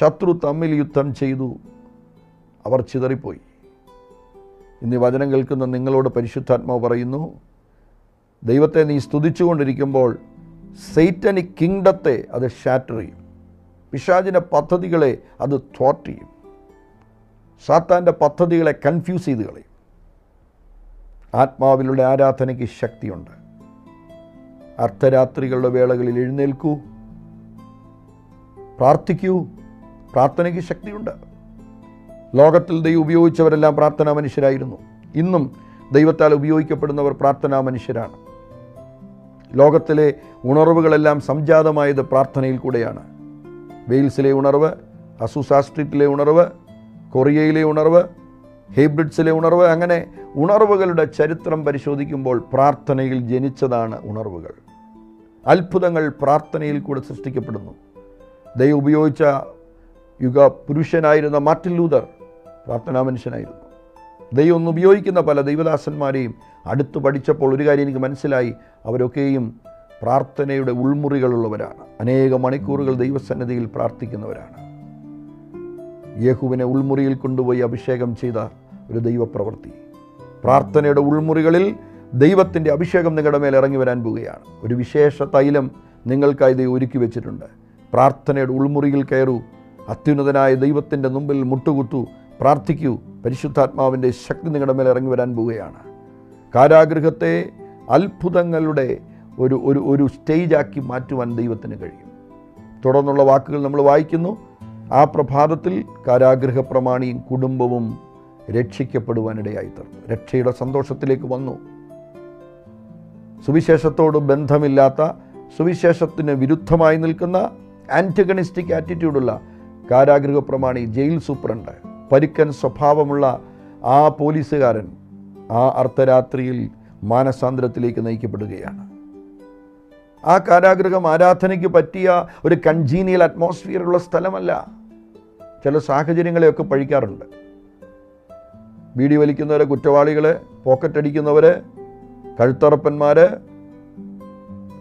ശത്രു തമ്മിൽ യുദ്ധം ചെയ്തു. അവർ ചിതറിപ്പോയി. ഇന്ന് വചനം കേൾക്കുന്ന നിങ്ങളോട് പരിശുദ്ധാത്മാവ് പറയുന്നു ദൈവത്തെ നീ സ്തുതിച്ചുകൊണ്ടിരിക്കുമ്പോൾ സെയ്റ്റനിക് കിങ്ഡത്തെ അത് ഷാറ്റർ ചെയ്യും. പിശാചിന്റെ പദ്ധതികളെ അത് തോട്ട് ചെയ്യും. സാത്താന്റെ പദ്ധതികളെ കൺഫ്യൂസ് ചെയ്ത് കളയും. ആത്മാവിലുള്ള ആരാധനയ്ക്ക് ശക്തിയുണ്ട്. അർദ്ധരാത്രികളുടെ വേളകളിൽ എഴുന്നേൽക്കൂ. പ്രാർത്ഥിക്കൂ. പ്രാർത്ഥനയ്ക്ക് ശക്തിയുണ്ട്. ലോകത്തിൽ ദൈവം ഉപയോഗിച്ചവരെല്ലാം പ്രാർത്ഥനാ മനുഷ്യരായിരുന്നു. ഇന്നും ദൈവത്താൽ ഉപയോഗിക്കപ്പെടുന്നവർ പ്രാർത്ഥനാ മനുഷ്യരാണ്. ലോകത്തിലെ ഉണർവുകളെല്ലാം സംജാതമായത് പ്രാർത്ഥനയിൽ കൂടെയാണ്. വെയിൽസിലെ ഉണർവ് അസൂസ സ്ട്രീറ്റിലെ ഉണർവ് കൊറിയയിലെ ഉണർവ് ഹേബ്രിഡ്സിലെ ഉണർവ് അങ്ങനെ ഉണർവുകളുടെ ചരിത്രം പരിശോധിക്കുമ്പോൾ പ്രാർത്ഥനയിൽ ജനിച്ചതാണ് ഉണർവുകൾ. അത്ഭുതങ്ങൾ പ്രാർത്ഥനയിൽ കൂടെ സൃഷ്ടിക്കപ്പെടുന്നു. ദൈവം ഉപയോഗിച്ച യുഗ പുരുഷനായിരുന്ന മാർട്ടിൻ ലൂതർ പ്രാർത്ഥനാ മനുഷ്യനായിരുന്നു. ദൈവം ഒന്ന് ഉപയോഗിക്കുന്ന പല ദൈവദാസന്മാരെയും അടുത്ത് പഠിച്ചപ്പോൾ ഒരു കാര്യം എനിക്ക് മനസ്സിലായി. അവരൊക്കെയും പ്രാർത്ഥനയുടെ ഉൾമുറികളുള്ളവരാണ്. അനേക മണിക്കൂറുകൾ ദൈവസന്നിധിയിൽ പ്രാർത്ഥിക്കുന്നവരാണ്. യേഹുവിനെ ഉൾമുറിയിൽ കൊണ്ടുപോയി അഭിഷേകം ചെയ്ത ഒരു ദൈവപ്രവൃത്തി. പ്രാർത്ഥനയുടെ ഉൾമുറികളിൽ ദൈവത്തിന്റെ അഭിഷേകം നിങ്ങളുടെ മേൽ ഇറങ്ങി വരാൻ പോവുകയാണ്. ഒരു വിശേഷ തൈലം നിങ്ങൾക്കായി ദൈവം ഒരുക്കി വെച്ചിട്ടുണ്ട്. പ്രാർത്ഥനയുടെ ഉൾമുറിയിൽ കയറൂ. അത്യുന്നതനായ ദൈവത്തിന്റെ മുമ്പിൽ മുട്ടുകുത്തു പ്രാർത്ഥിക്കൂ. പരിശുദ്ധാത്മാവിന്റെ ശക്തി നിങ്ങളുടെ മേൽ ഇറങ്ങി വരാൻ പോവുകയാണ്. കാരാഗൃഹത്തെ അത്ഭുതങ്ങളുടെ ഒരു ഒരു ഒരു സ്റ്റേജാക്കി മാറ്റുവാൻ ദൈവത്തിന് കഴിയും. തുടർന്നുള്ള വാക്കുകൾ നമ്മൾ വായിക്കുന്നു. ആ പ്രഭാതത്തിൽ കാരാഗ്രഹ പ്രമാണിയും കുടുംബവും രക്ഷിക്കപ്പെടുവാനിടയായി തീർന്നു രക്ഷയുടെ സന്തോഷത്തിലേക്ക് വന്നു. സുവിശേഷത്തോട് ബന്ധമില്ലാത്ത സുവിശേഷത്തിന് വിരുദ്ധമായി നിൽക്കുന്ന ആന്റഗണിസ്റ്റിക് ആറ്റിറ്റ്യൂഡുള്ള കാരാഗ്രഹ പ്രമാണി ജയിൽ സൂപ്രണ്ട് പരുക്കൻ സ്വഭാവമുള്ള ആ പോലീസുകാരൻ ആ അർദ്ധരാത്രിയിൽ മാനസാന്തരത്തിലേക്ക് നയിക്കപ്പെടുകയാണ്. ആ കാരാഗ്രഹം ആരാധനയ്ക്ക് പറ്റിയ ഒരു കൺജീനിയൽ അറ്റ്മോസ്ഫിയറുള്ള സ്ഥലമല്ല. ചില സാഹചര്യങ്ങളെയൊക്കെ പഴിക്കാറുണ്ട്. ബീഡി വലിക്കുന്നവർ കുറ്റവാളികൾ പോക്കറ്റ് അടിക്കുന്നവർ കഴുത്തറപ്പന്മാർ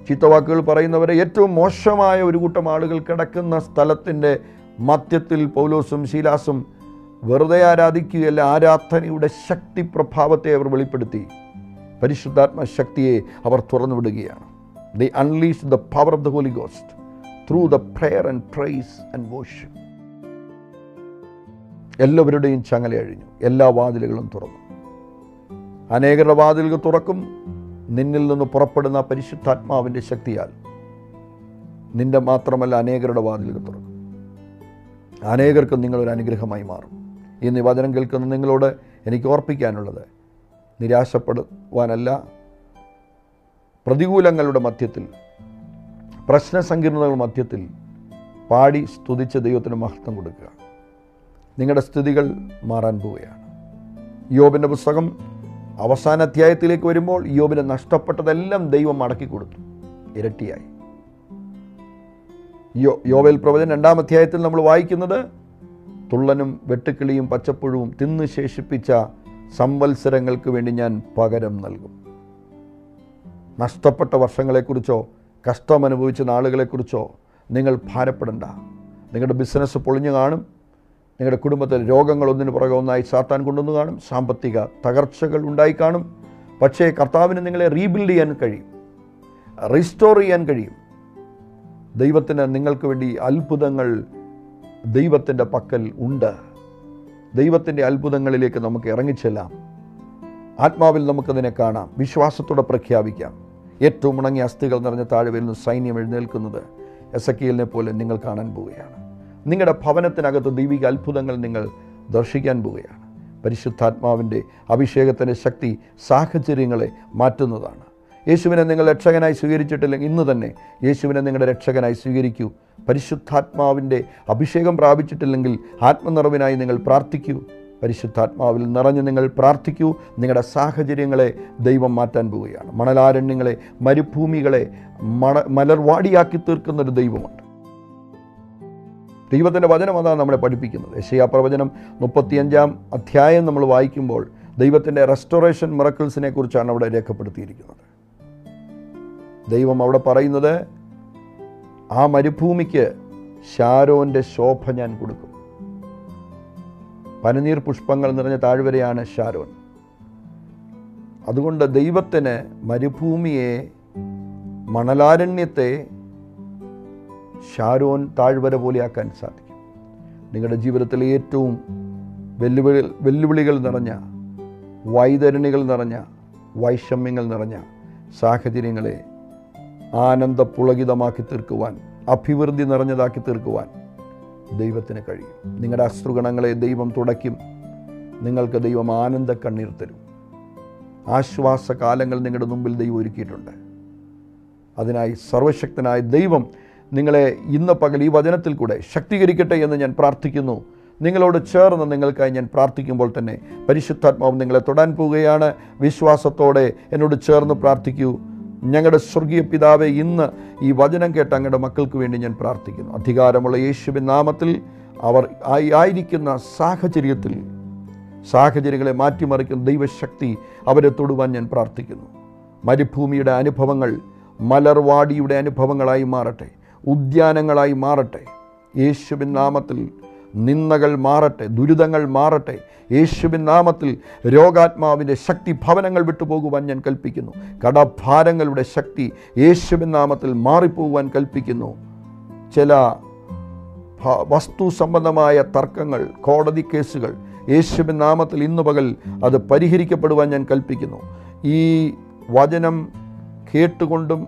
ചീത്തവാക്കുകൾ പറയുന്നവർ ഏറ്റവും മോശമായ ഒരു കൂട്ടം ആളുകൾ കിടക്കുന്ന സ്ഥലത്തിന്റെ മധ്യത്തിൽ പൗലോസും ശീലാസും വെറുതെ ആരാധിക്കുകയല്ല ആരാധനയുടെ ശക്തി പ്രഭാവത്തെ അവർ വെളിപ്പെടുത്തി. പരിശുദ്ധാത്മ ശക്തിയെ അവർ തുറന്നു വിടുകയാണ് the the power of the holy ghost through the prayer and praise and worship എല്ലാവരുടെയും ചങ്ങല അഴിഞ്ഞു. എല്ലാ വാതിലുകളും തുറന്നു. അനേകരുടെ വാതിലുകൾ തുറക്കും. നിന്നിൽ നിന്ന് പുറപ്പെടുന്ന പരിശുദ്ധാത്മാവിന്റെ ശക്തിയാൽ നിന്റെ മാത്രമല്ല അനേകരുടെ വാതിലുകൾ തുറക്കും. അനേകർക്കും നിങ്ങളൊരു അനുഗ്രഹമായി മാറും. ഈ നിവചനം കേൾക്കുന്ന നിങ്ങളോട് എനിക്ക് ഓർപ്പിക്കാനുള്ളത് നിരാശപ്പെടുവാനല്ല പ്രതികൂലങ്ങളുടെ മധ്യത്തിൽ പ്രശ്നസങ്കീർണതകളുടെ മധ്യത്തിൽ പാടി സ്തുതിച്ച ദൈവത്തിന് മഹത്വം കൊടുക്കുക. നിങ്ങളുടെ സ്ഥിതികൾ മാറാൻ പോവുകയാണ്. യോബിന്റെ പുസ്തകം അവസാന അധ്യായത്തിലേക്ക് വരുമ്പോൾ യോബിന് നഷ്ടപ്പെട്ടതെല്ലാം ദൈവം മടക്കി കൊടുത്തു. ഇരട്ടിയായി. യോ യോബേൽ പ്രവചൻ രണ്ടാം അധ്യായത്തിൽ നമ്മൾ വായിക്കുന്നത് തുള്ളനും വെട്ടുക്കിളിയും പച്ചപ്പുഴുവും തിന്ന് ശേഷിപ്പിച്ച സംവത്സരങ്ങൾക്ക് വേണ്ടി ഞാൻ പകരം നൽകും. നഷ്ടപ്പെട്ട വർഷങ്ങളെക്കുറിച്ചോ കഷ്ടം അനുഭവിച്ച നാളുകളെക്കുറിച്ചോ നിങ്ങൾ ഭാരപ്പെടണ്ട. നിങ്ങളുടെ ബിസിനസ് പൊളിഞ്ഞു കാണും. നിങ്ങളുടെ കുടുംബത്തിൽ രോഗങ്ങൾ ഒന്നിനു പുറകെ ഒന്നായി സാത്താൻ കൊണ്ടുവന്ന് കാണും. സാമ്പത്തിക തകർച്ചകൾ ഉണ്ടായി കാണും. പക്ഷേ കർത്താവിന് നിങ്ങളെ റീബിൽഡ് ചെയ്യാൻ കഴിയും. റീസ്റ്റോർ ചെയ്യാൻ കഴിയും. ദൈവത്തിന് നിങ്ങൾക്ക് വേണ്ടി അത്ഭുതങ്ങൾ ദൈവത്തിന്റെ പക്കൽ ഉണ്ട്. ദൈവത്തിന്റെ അത്ഭുതങ്ങളിലേക്ക് നമുക്ക് ഇറങ്ങിച്ചെല്ലാം. ആത്മാവിൽ നമുക്കതിനെ കാണാം. വിശ്വാസത്തോടെ പ്രഖ്യാപിക്കാം. ഏറ്റവും ഉണങ്ങിയ അസ്ഥികൾ നിറഞ്ഞ താഴെ വരുന്ന സൈന്യം എഴുന്നേൽക്കുന്നത് എസക്കിയലിനെ പോലെ നിങ്ങൾ കാണാൻ പോവുകയാണ്. നിങ്ങളുടെ ഭവനത്തിനകത്ത് ദൈവിക അത്ഭുതങ്ങൾ നിങ്ങൾ ദർശിക്കാൻ പോവുകയാണ്. പരിശുദ്ധാത്മാവിന്റെ അഭിഷേകത്തിന്റെ ശക്തി സാഹചര്യങ്ങളെ മാറ്റുന്നതാണ്. യേശുവിനെ നിങ്ങൾ രക്ഷകനായി സ്വീകരിച്ചിട്ടില്ലെങ്കിൽ ഇന്ന് തന്നെ യേശുവിനെ നിങ്ങളുടെ രക്ഷകനായി സ്വീകരിക്കൂ. പരിശുദ്ധാത്മാവിന്റെ അഭിഷേകം പ്രാപിച്ചിട്ടില്ലെങ്കിൽ ആത്മനിറവിനായി നിങ്ങൾ പ്രാർത്ഥിക്കൂ. പരിശുദ്ധാത്മാവിൽ നിറഞ്ഞ് നിങ്ങൾ പ്രാർത്ഥിക്കൂ. നിങ്ങളുടെ സാഹചര്യങ്ങളെ ദൈവം മാറ്റാൻ പോവുകയാണ്. മണലാരണ്യങ്ങളെ മരുഭൂമികളെ മണ മലർവാടിയാക്കി തീർക്കുന്ന ഒരു ദൈവമുണ്ട്. ദൈവത്തിന്റെ വചനം അതാണ് നമ്മളെ പഠിപ്പിക്കുന്നത്. യശയാ പ്രവചനം മുപ്പത്തിയഞ്ചാം അധ്യായം നമ്മൾ വായിക്കുമ്പോൾ ദൈവത്തിന്റെ റെസ്റ്റോറേഷൻ മിറക്കിൾസിനെ കുറിച്ചാണ് അവിടെ രേഖപ്പെടുത്തിയിരിക്കുന്നത്. ദൈവം അവിടെ പറയുന്നത് ആ മരുഭൂമിക്ക് ഷാരോന്റെ ശോഭ ഞാൻ കൊടുക്കും. പനിനീർ പുഷ്പങ്ങൾ നിറഞ്ഞ താഴ്വരയാണ് ഷാരോൻ അതുകൊണ്ട് ദൈവത്തിന് മരുഭൂമിയെ മണലാരണ്യത്തെ ഷാരോൻ താഴ്വര പോലെയാക്കാൻ സാധിക്കും. നിങ്ങളുടെ ജീവിതത്തിലെ ഏറ്റവും വെല്ലുവിളി വെല്ലുവിളികൾ നിറഞ്ഞ വൈതരണികൾ നിറഞ്ഞ വൈഷമ്യങ്ങൾ നിറഞ്ഞ സാഹചര്യങ്ങളെ ആനന്ദപുളകിതമാക്കി തീർക്കുവാൻ അഭിവൃദ്ധി നിറഞ്ഞതാക്കി തീർക്കുവാൻ ദൈവത്തിന് കഴിയും. നിങ്ങളുടെ അശ്രുഗണങ്ങളെ ദൈവം തുടയ്ക്കും. നിങ്ങൾക്ക് ദൈവം ആനന്ദ കണ്ണീർ തരും. ആശ്വാസ കാലങ്ങൾ നിങ്ങളുടെ മുമ്പിൽ ദൈവം ഒരുക്കിയിട്ടുണ്ട്. അതിനായി സർവശക്തനായ ദൈവം നിങ്ങളെ ഇന്ന് പകൽ ഈ വചനത്തിൽ കൂടെ ശക്തീകരിക്കട്ടെ എന്ന് ഞാൻ പ്രാർത്ഥിക്കുന്നു. നിങ്ങളോട് ചേർന്ന് നിങ്ങൾക്കായി ഞാൻ പ്രാർത്ഥിക്കുമ്പോൾ തന്നെ പരിശുദ്ധാത്മാവ് നിങ്ങളെ തൊടാൻ പോവുകയാണ്. വിശ്വാസത്തോടെ എന്നോട് ചേർന്ന് പ്രാർത്ഥിക്കൂ. ഞങ്ങളുടെ സ്വർഗീയ പിതാവെ ഇന്ന് ഈ വചനം കേട്ട അങ്ങയുടെ മക്കൾക്ക് വേണ്ടി ഞാൻ പ്രാർത്ഥിക്കുന്നു. അധികാരമുള്ള യേശുവിൻ നാമത്തിൽ അവർ ആയിരിക്കുന്ന സാഹചര്യത്തിൽ സാഹചര്യങ്ങളെ മാറ്റിമറിക്കുന്ന ദൈവശക്തി അവരെ തൊടുവാൻ ഞാൻ പ്രാർത്ഥിക്കുന്നു. മരുഭൂമിയുടെ അനുഭവങ്ങൾ മലർവാടിയുടെ അനുഭവങ്ങളായി മാറട്ടെ ഉദ്യാനങ്ങളായി മാറട്ടെ. യേശുവിൻ നാമത്തിൽ നിന്ദകൾ മാറട്ടെ ദുരിതങ്ങൾ മാറട്ടെ. യേശുവിൻ നാമത്തിൽ രോഗാത്മാവിന്റെ ശക്തി ഭവനങ്ങൾ വിട്ടുപോകുവാൻ ഞാൻ കൽപ്പിക്കുന്നു. കടഭാരങ്ങളുടെ ശക്തി യേശുവിൻ നാമത്തിൽ മാറിപ്പോകുവാൻ കൽപ്പിക്കുന്നു. ചില വസ്തു സംബന്ധമായ തർക്കങ്ങൾ കോടതി കേസുകൾ യേശുവിൻ നാമത്തിൽ ഇന്ന് പകൽ അത് പരിഹരിക്കപ്പെടുവാൻ ഞാൻ കൽപ്പിക്കുന്നു. ഈ വചനം കേട്ടുകൊണ്ടും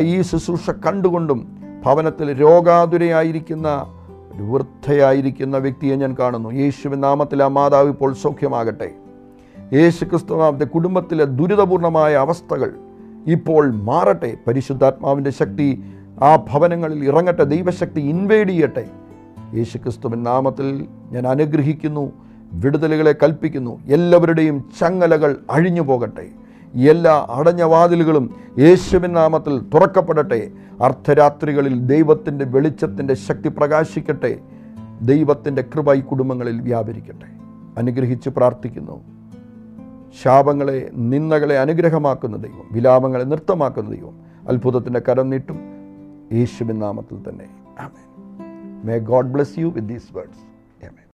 ഈ ശുശ്രൂഷ കണ്ടുകൊണ്ടും ഭവനത്തിൽ രോഗാതുരയായിരിക്കുന്ന ഒരു വൃദ്ധയായിരിക്കുന്ന വ്യക്തിയെ ഞാൻ കാണുന്നു. യേശുവിൻ നാമത്തിൽ ആ മാതാവ് ഇപ്പോൾ സൗഖ്യമാകട്ടെ. യേശു ക്രിസ്തുനാമത്തെ കുടുംബത്തിലെ ദുരിതപൂർണമായ അവസ്ഥകൾ ഇപ്പോൾ മാറട്ടെ. പരിശുദ്ധാത്മാവിന്റെ ശക്തി ആ ഭവനങ്ങളിൽ ഇറങ്ങട്ടെ. ദൈവശക്തി ഇൻവേഡ് ചെയ്യട്ടെ. യേശു ക്രിസ്തുവിൻ നാമത്തിൽ ഞാൻ അനുഗ്രഹിക്കുന്നു. വിടുതലുകളെ കൽപ്പിക്കുന്നു. എല്ലാവരുടെയും ചങ്ങലകൾ അഴിഞ്ഞു പോകട്ടെ എല്ലാ അടഞ്ഞ വാതിലുകളും യേശുവിൻ നാമത്തിൽ തുറക്കപ്പെടട്ടെ. അർദ്ധരാത്രികളിൽ ദൈവത്തിന്റെ വെളിച്ചത്തിന്റെ ശക്തി പ്രകാശിക്കട്ടെ. ദൈവത്തിന്റെ കൃപ ഈ കുടുംബങ്ങളിൽ വ്യാപരിക്കട്ടെ. അനുഗ്രഹിച്ച് പ്രാർത്ഥിക്കുന്നു. ശാപങ്ങളെ നിന്ദകളെ അനുഗ്രഹമാക്കുന്ന ദൈവം വിലാപങ്ങളെ നൃത്തമാക്കുന്ന ദൈവം അത്ഭുതത്തിന്റെ കരം നീട്ടും. യേശുവിൻ നാമത്തിൽ തന്നെ. May God bless you with these words